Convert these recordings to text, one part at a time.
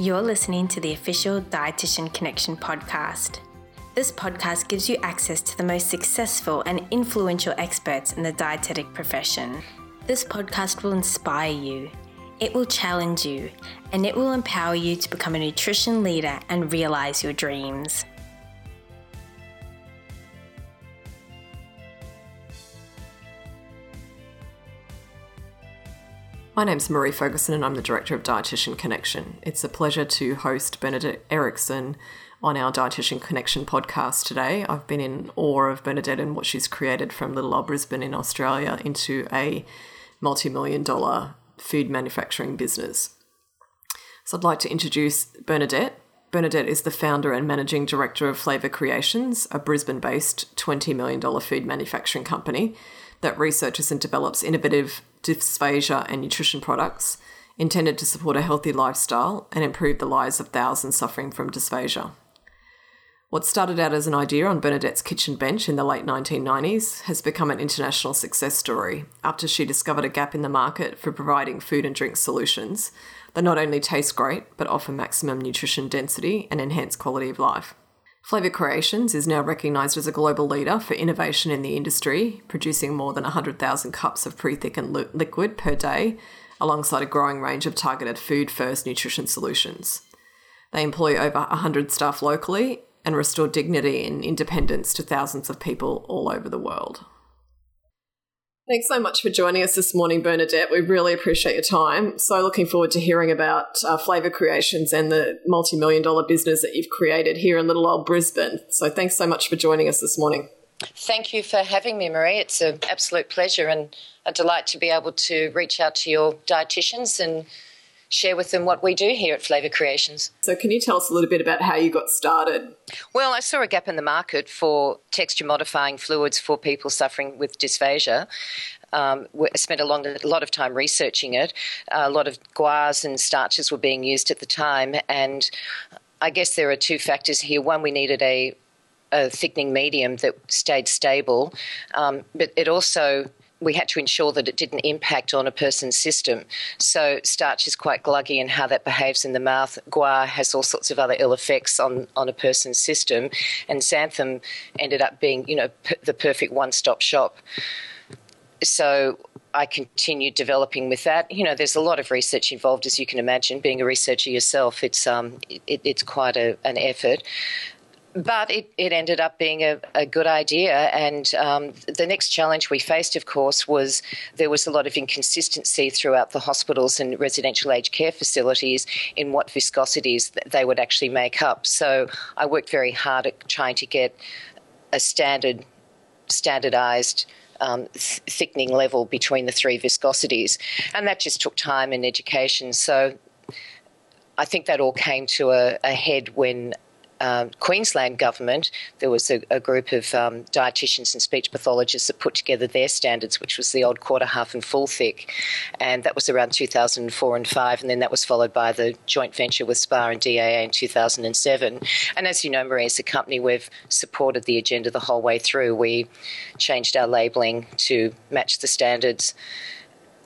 You're listening to the official Dietitian Connection podcast. This podcast gives you access to the most successful and influential experts in the dietetic profession. This podcast will inspire you, it will challenge you, and it will empower you to become a nutrition leader and realize your dreams. My name's Maree Ferguson and I'm the Director of Dietitian Connection. It's a pleasure to host Bernadette Erickson on our Dietitian Connection podcast today. I've been in awe of Bernadette and what she's created from Little Old Brisbane in Australia into a multi million dollar food manufacturing business. So I'd like to introduce Bernadette. Bernadette is the founder and managing director of Flavour Creations, a Brisbane based $20 million food manufacturing company that researches and develops innovative dysphagia and nutrition products intended to support a healthy lifestyle and improve the lives of thousands suffering from dysphagia. What started out as an idea on Bernadette's kitchen bench in the late 1990s has become an international success story after she discovered a gap in the market for providing food and drink solutions that not only taste great but offer maximum nutrition density and enhance quality of life. Flavour Creations is now recognised as a global leader for innovation in the industry, producing more than 100,000 cups of pre thickened li- liquid per day, alongside a growing range of targeted food first nutrition solutions. They employ over 100 staff locally and restore dignity and independence to thousands of people all over the world. Thanks so much for joining us this morning, Bernadette. We really appreciate your time. So, looking forward to hearing about uh, Flavour Creations and the multi million dollar business that you've created here in little old Brisbane. So, thanks so much for joining us this morning. Thank you for having me, Maree. It's an absolute pleasure and a delight to be able to reach out to your dietitians and share with them what we do here at Flavour Creations. So, can you tell us a little bit about how you got started? Well, I saw a gap in the market for texture modifying fluids for people suffering with dysphagia. Um, I spent a, long, a lot of time researching it. a lot of guars and starches were being used at the time, and I guess there are two factors here. One, we needed a a thickening medium that stayed stable, um, but it also we had to ensure that it didn't impact on a person's system. So starch is quite gluggy in how that behaves in the mouth. Guar has all sorts of other ill effects on, on a person's system, and xanthan ended up being, you know, p- the perfect one-stop shop. So I continued developing with that. You know, there's a lot of research involved, as you can imagine. Being a researcher yourself, it's um, it, it's quite a, an effort but it, it ended up being a, a good idea. And um, the next challenge we faced, of course, was there was a lot of inconsistency throughout the hospitals and residential aged care facilities in what viscosities they would actually make up. So I worked very hard at trying to get a standard, standardized. Um, th- thickening level between the three viscosities, and that just took time and education. So I think that all came to a, a head when um, Queensland government, there was a, a group of um, dietitians and speech pathologists that put together their standards, which was the old quarter, half, and full thick, and that was around 2004 and five, and then that was followed by the joint venture with SPA and DAA in 2007. And as you know, Maree, as a company, we've supported the agenda the whole way through. We changed our labelling to match the standards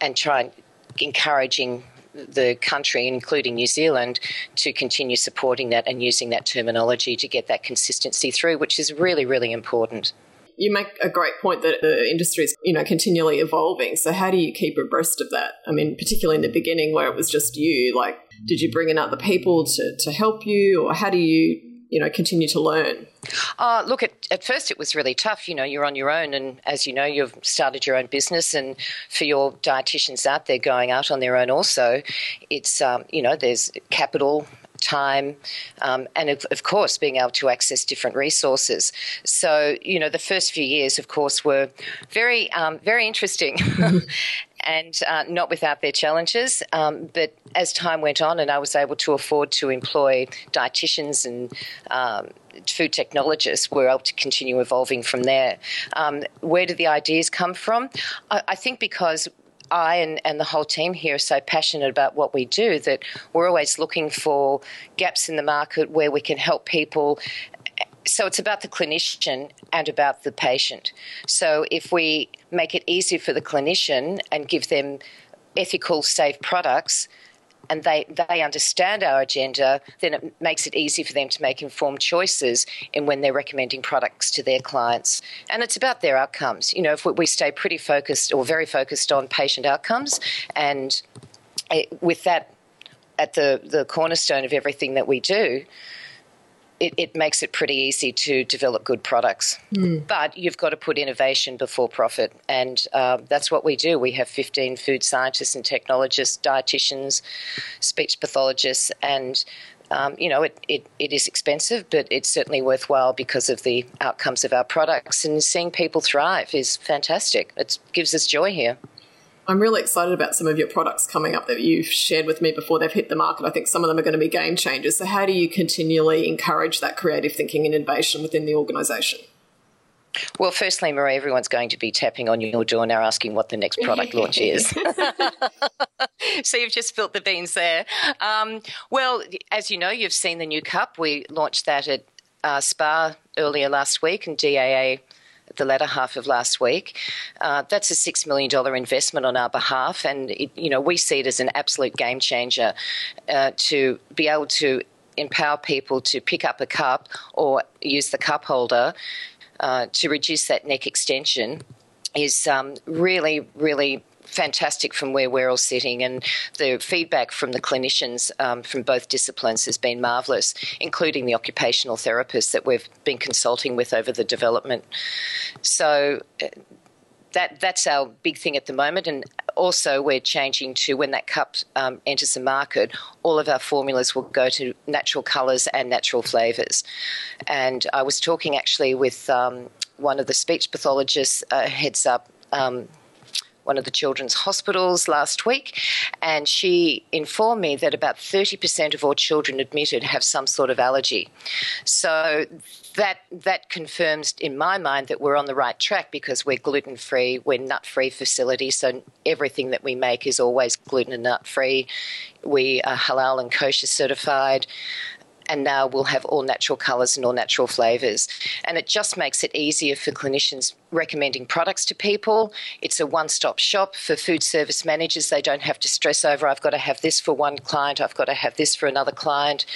and try encouraging the country, including New Zealand, to continue supporting that and using that terminology to get that consistency through, which is really, really important. You make a great point that the industry is, you know, continually evolving. So how do you keep abreast of that? I mean, particularly in the beginning where it was just you, like, did you bring in other people to, to help you, or how do you you know continue to learn uh, look at, at first it was really tough you know you're on your own and as you know you've started your own business and for your dietitians out there going out on their own also it's um, you know there's capital time, um, and of, of, course, being able to access different resources. So, you know, the first few years, of course, were very, um, very interesting. and uh, not without their challenges. Um, but as time went on, and I was able to afford to employ dietitians and um, food technologists, we're able to continue evolving from there. Um, where do the ideas come from? I, I think because I and, and the whole team here are so passionate about what we do that we're always looking for gaps in the market where we can help people so it's about the clinician and about the patient. So if we make it easy for the clinician and give them ethical, safe products, and they, they understand our agenda, then it makes it easy for them to make informed choices in when they're recommending products to their clients. And it's about their outcomes. You know, if we stay pretty focused or very focused on patient outcomes, and eh, with that at the, the cornerstone of everything that we do, it, it, makes it pretty easy to develop good products. Mm. But you've got to put innovation before profit. And uh, that's what we do. We have 15 food scientists and technologists, dietitians, speech pathologists, and um, you know, it, it, it is expensive, but it's certainly worthwhile because of the outcomes of our products. And seeing people thrive is fantastic. It gives us joy here. I'm really excited about some of your products coming up that you've shared with me before they've hit the market. I think some of them are going to be game changers. So, how do you continually encourage that creative thinking and innovation within the organisation? Well, firstly, Maree, everyone's going to be tapping on your door now asking what the next product launch is. so you've just spilt the beans there. Um, well, as you know, you've seen the new cup. We launched that at uh, SPA earlier last week and DAA the latter half of last week. Uh, that's a $6 million investment on our behalf, and it, you know we see it as an absolute game changer uh, to be able to empower people to pick up a cup or use the cup holder uh, to reduce that neck extension is um, really, really fantastic from where we're all sitting, and the feedback from the clinicians um, from both disciplines has been marvellous, including the occupational therapists that we've been consulting with over the development. So. Uh, that, that's our big thing at the moment, and also we're changing to when that cup um, enters the market, all of our formulas will go to natural colours and natural flavours. And I was talking actually with um, one of the speech pathologists, uh, heads up um, one of the children's hospitals last week, and she informed me that about 30% of all children admitted have some sort of allergy. So that that confirms in my mind that we're on the right track because we're gluten free, we're nut free facility, so everything that we make is always gluten and nut free. We are halal and kosher certified and now we'll have all natural colours and all natural flavours. And it just makes it easier for clinicians recommending products to people. It's a one stop shop for food service managers. They don't have to stress over, I've got to have this for one client, I've got to have this for another client.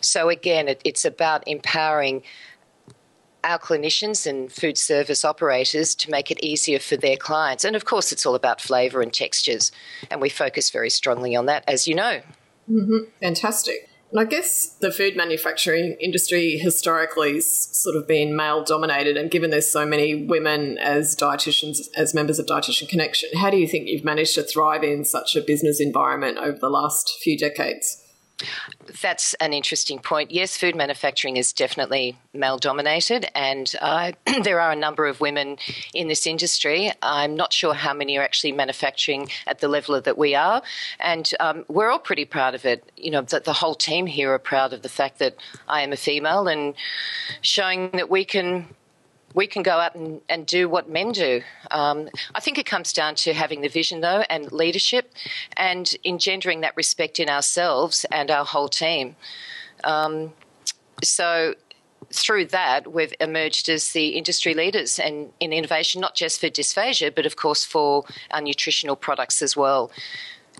So, again, it, it's about empowering our clinicians and food service operators to make it easier for their clients. And of course, it's all about flavour and textures, and we focus very strongly on that, as you know. Mm-hmm. Fantastic. And I guess the food manufacturing industry historically has sort of been male dominated, and given there's so many women as dietitians, as members of Dietitian Connection, how do you think you've managed to thrive in such a business environment over the last few decades? That's an interesting point. Yes, food manufacturing is definitely male dominated, and uh, there are a number of women in this industry. I'm not sure how many are actually manufacturing at the level that we are, and um, we're all pretty proud of it. You know, that the whole team here are proud of the fact that I am a female and showing that we can we can go out and, and do what men do. Um, I think it comes down to having the vision, though, and leadership, and engendering that respect in ourselves and our whole team. Um, so, through that, we've emerged as the industry leaders and in innovation, not just for dysphagia, but of course for our nutritional products as well.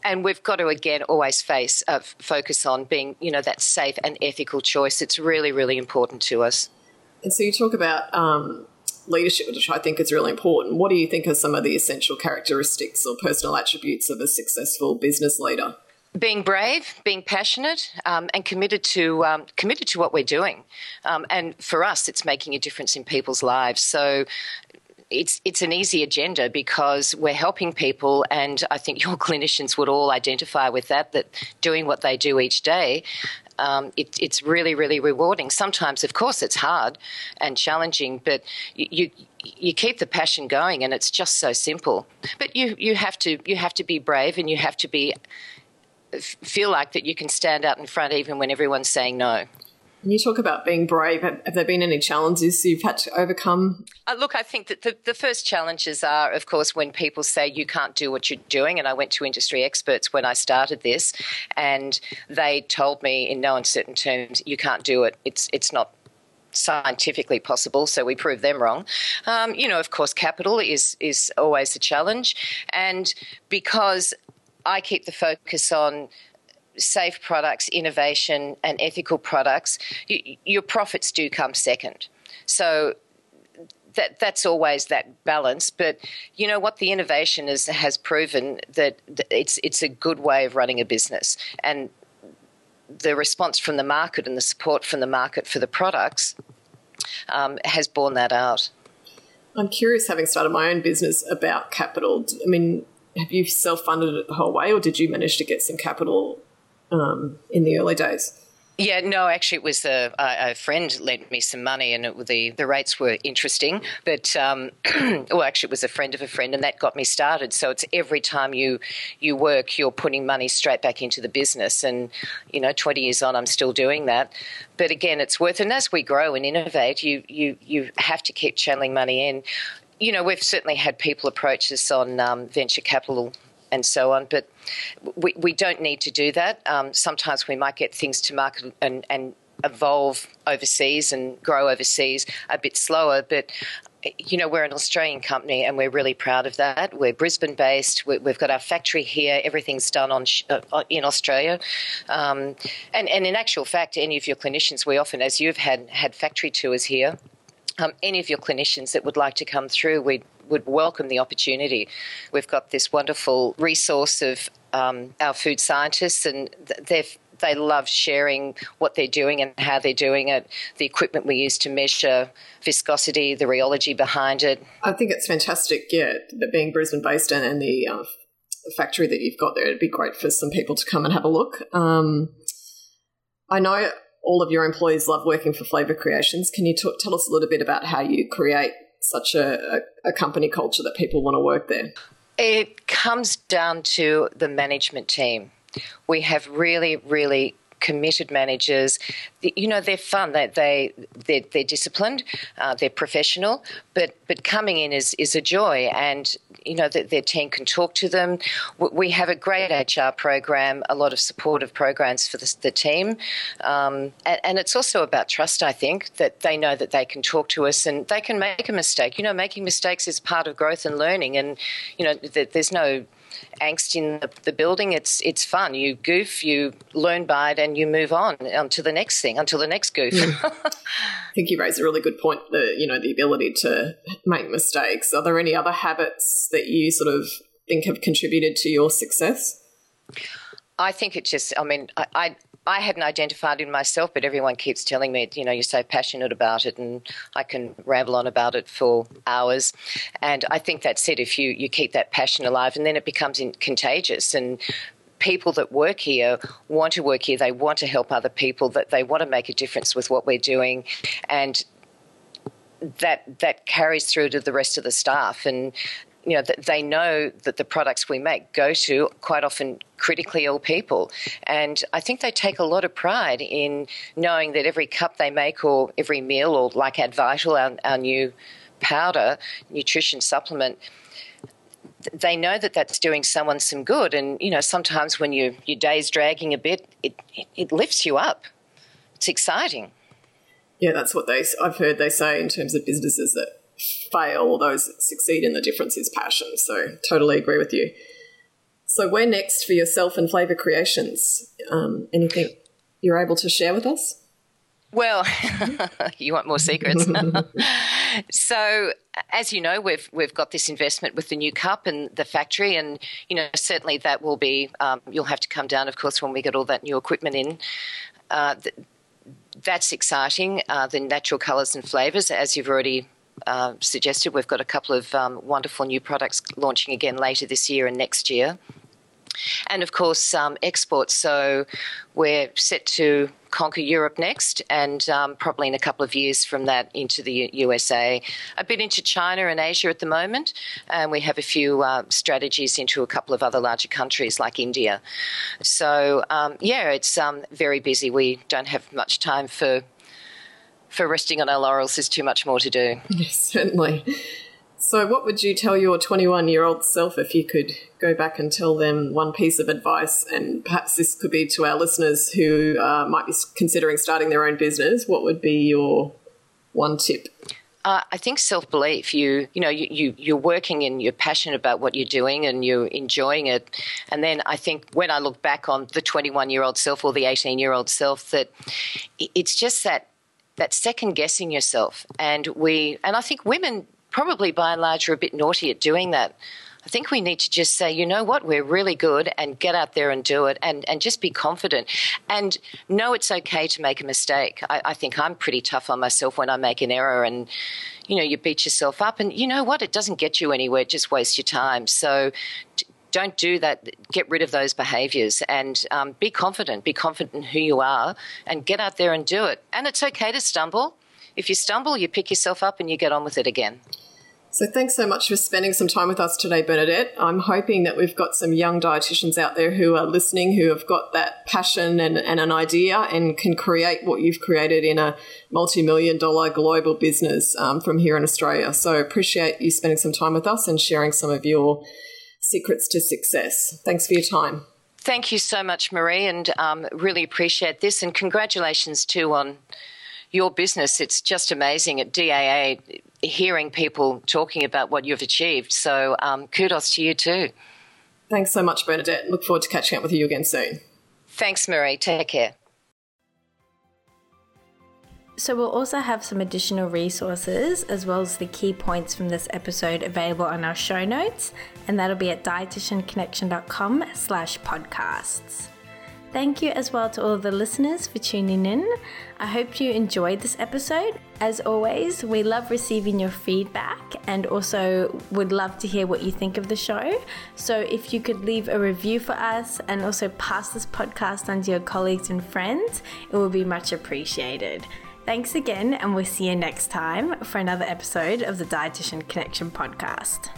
And we've got to again always face uh, focus on being, you know, that safe and ethical choice. It's really, really important to us. And so you talk about um, leadership, which I think is really important. What do you think are some of the essential characteristics or personal attributes of a successful business leader? being brave, being passionate, um, and committed to um, committed to what we're doing. Um, and for us, it's making a difference in people's lives. So. It's it's an easy agenda because we're helping people, and I think your clinicians would all identify with that. That doing what they do each day um, it, it's really, really rewarding. Sometimes, of course, it's hard and challenging, but you, you you keep the passion going, and it's just so simple. But you you have to you have to be brave, and you have to be feel like that you can stand out in front even when everyone's saying no. You talk about being brave, have, have, there been any challenges you've had to overcome? Uh, look, I think that the, the first challenges are, of course, when people say you can't do what you're doing. And I went to industry experts when I started this, and they told me in no uncertain terms, you can't do it. It's it's not scientifically possible, so we prove them wrong. Um, you know, of course, capital is is always a challenge, and because I keep the focus on safe products, innovation, and ethical products, you, your profits do come second. So that that's always that balance. But you know what, the innovation is, has proven that it's it's a good way of running a business, and the response from the market and the support from the market for the products um, has borne that out. I'm curious, having started my own business, about capital. I mean, have you self funded it the whole way, or did you manage to get some capital um, in the early days? Yeah, no, actually, it was a, a friend lent me some money, and it, the the rates were interesting. But um, well, actually, it was a friend of a friend, and that got me started. So it's every time you you work, you're putting money straight back into the business, and you know, twenty years on, I'm still doing that. But again, it's worth. And as we grow and innovate, you you you have to keep channeling money in. You know, we've certainly had people approach us on um, venture capital and so on. But we, we don't need to do that. Um, sometimes we might get things to market and, and evolve overseas and grow overseas a bit slower. But you know, we're an Australian company and we're really proud of that. We're Brisbane based. we have got our factory here. Everything's done on uh, in Australia. Um, and, and in actual fact, any of your clinicians, we often, as you've had, had factory tours here, um, any of your clinicians that would like to come through, we would welcome the opportunity. We've got this wonderful resource of um, our food scientists, and they they love sharing what they're doing and how they're doing it, the equipment we use to measure viscosity, the rheology behind it. I think it's fantastic, yeah, that being Brisbane based and, and the uh, factory that you've got there, it'd be great for some people to come and have a look. Um, I know all of your employees love working for Flavour Creations. Can you t- tell us a little bit about how you create such a, a, a company culture that people want to work there? It comes down to the management team. We have really, really committed managers. You know, they're fun. They they they're, they're disciplined. Uh, they're professional. But but coming in is is a joy, and you know that their team can talk to them. We have a great HR program, a lot of supportive programs for the, the team, um, and, and, it's also about trust. I think that they know that they can talk to us and they can make a mistake. You know, making mistakes is part of growth and learning, and you know, there's no angst in the, the, building. It's it's fun. You goof, you learn by it, and you move on to the next thing, until the next goof. I think you raise a really good point. The you know the ability to make mistakes. Are there any other habits that you sort of think have contributed to your success? I think it just. I mean, I, I I hadn't identified in myself, but everyone keeps telling me, you know, you're so passionate about it, and I can ramble on about it for hours. And I think that's it. If you you keep that passion alive, and then it becomes in, contagious, and people that work here want to work here. They want to help other people. That they want to make a difference with what we're doing, and that that carries through to the rest of the staff. And you know, they know that the products we make go to quite often critically ill people. And I think they take a lot of pride in knowing that every cup they make or every meal, or like Advital, our, our new powder, nutrition supplement, they know that that's doing someone some good. And, you know, sometimes when you, your day's dragging a bit, it, it, it lifts you up. It's exciting. Yeah, that's what they, I've heard they say in terms of businesses that fail, those succeed, in the difference is passion. So, totally agree with you. So, where next for yourself and Flavour Creations? Um, anything you're able to share with us? Well, you want more secrets. so, as you know, we've we've got this investment with the new cup and the factory, and you know certainly that will be. Um, you'll have to come down, of course, when we get all that new equipment in. Uh, th- that's exciting. Uh, the natural colours and flavours, as you've already uh, suggested, we've got a couple of um, wonderful new products launching again later this year and next year. And of course, um, exports. So we're set to conquer Europe next, and um, probably in a couple of years from that into the USA. A bit into China and Asia at the moment, and we have a few uh, strategies into a couple of other larger countries like India. So, um, yeah, it's um, very busy. We don't have much time for for resting on our laurels. There's too much more to do. Yes, certainly. So, what would you tell your 21 year old self if you could go back and tell them one piece of advice? And perhaps this could be to our listeners who uh, might be considering starting their own business. What would be your one tip? Uh, I think self belief. You you know you, you you're working and you're passionate about what you're doing and you're enjoying it. And then I think when I look back on the 21 year old self or the 18 year old self, that it's just that that second guessing yourself. And we and I think women probably by and large are a bit naughty at doing that. I think we need to just say, you know what, we're really good and get out there and do it and, and just be confident and know it's okay to make a mistake. I, I think I'm pretty tough on myself when I make an error and, you know, you beat yourself up and you know what, it doesn't get you anywhere, just waste your time. So don't do that. Get rid of those behaviours and um, be confident. Be confident in who you are and get out there and do it. And it's okay to stumble. If you stumble, you pick yourself up and you get on with it again. So thanks so much for spending some time with us today, Bernadette. I'm hoping that we've got some young dietitians out there who are listening, who have got that passion and, and an idea and can create what you've created in a multi-million dollar global business um, from here in Australia. So appreciate you spending some time with us and sharing some of your secrets to success. Thanks for your time. Thank you so much, Maree, and um, really appreciate this. And congratulations too on your business. It's just amazing at DAA hearing people talking about what you've achieved. So um, kudos to you too. Thanks so much, Bernadette. Look forward to catching up with you again soon. Thanks, Maree. Take care. So, we'll also have some additional resources as well as the key points from this episode available on our show notes, and that'll be at dietitianconnection.com slash podcasts. Thank you as well to all of the listeners for tuning in. I hope you enjoyed this episode. As always, we love receiving your feedback and also would love to hear what you think of the show. So if you could leave a review for us and also pass this podcast on to your colleagues and friends, it would be much appreciated. Thanks again, and we'll see you next time for another episode of the Dietitian Connection podcast.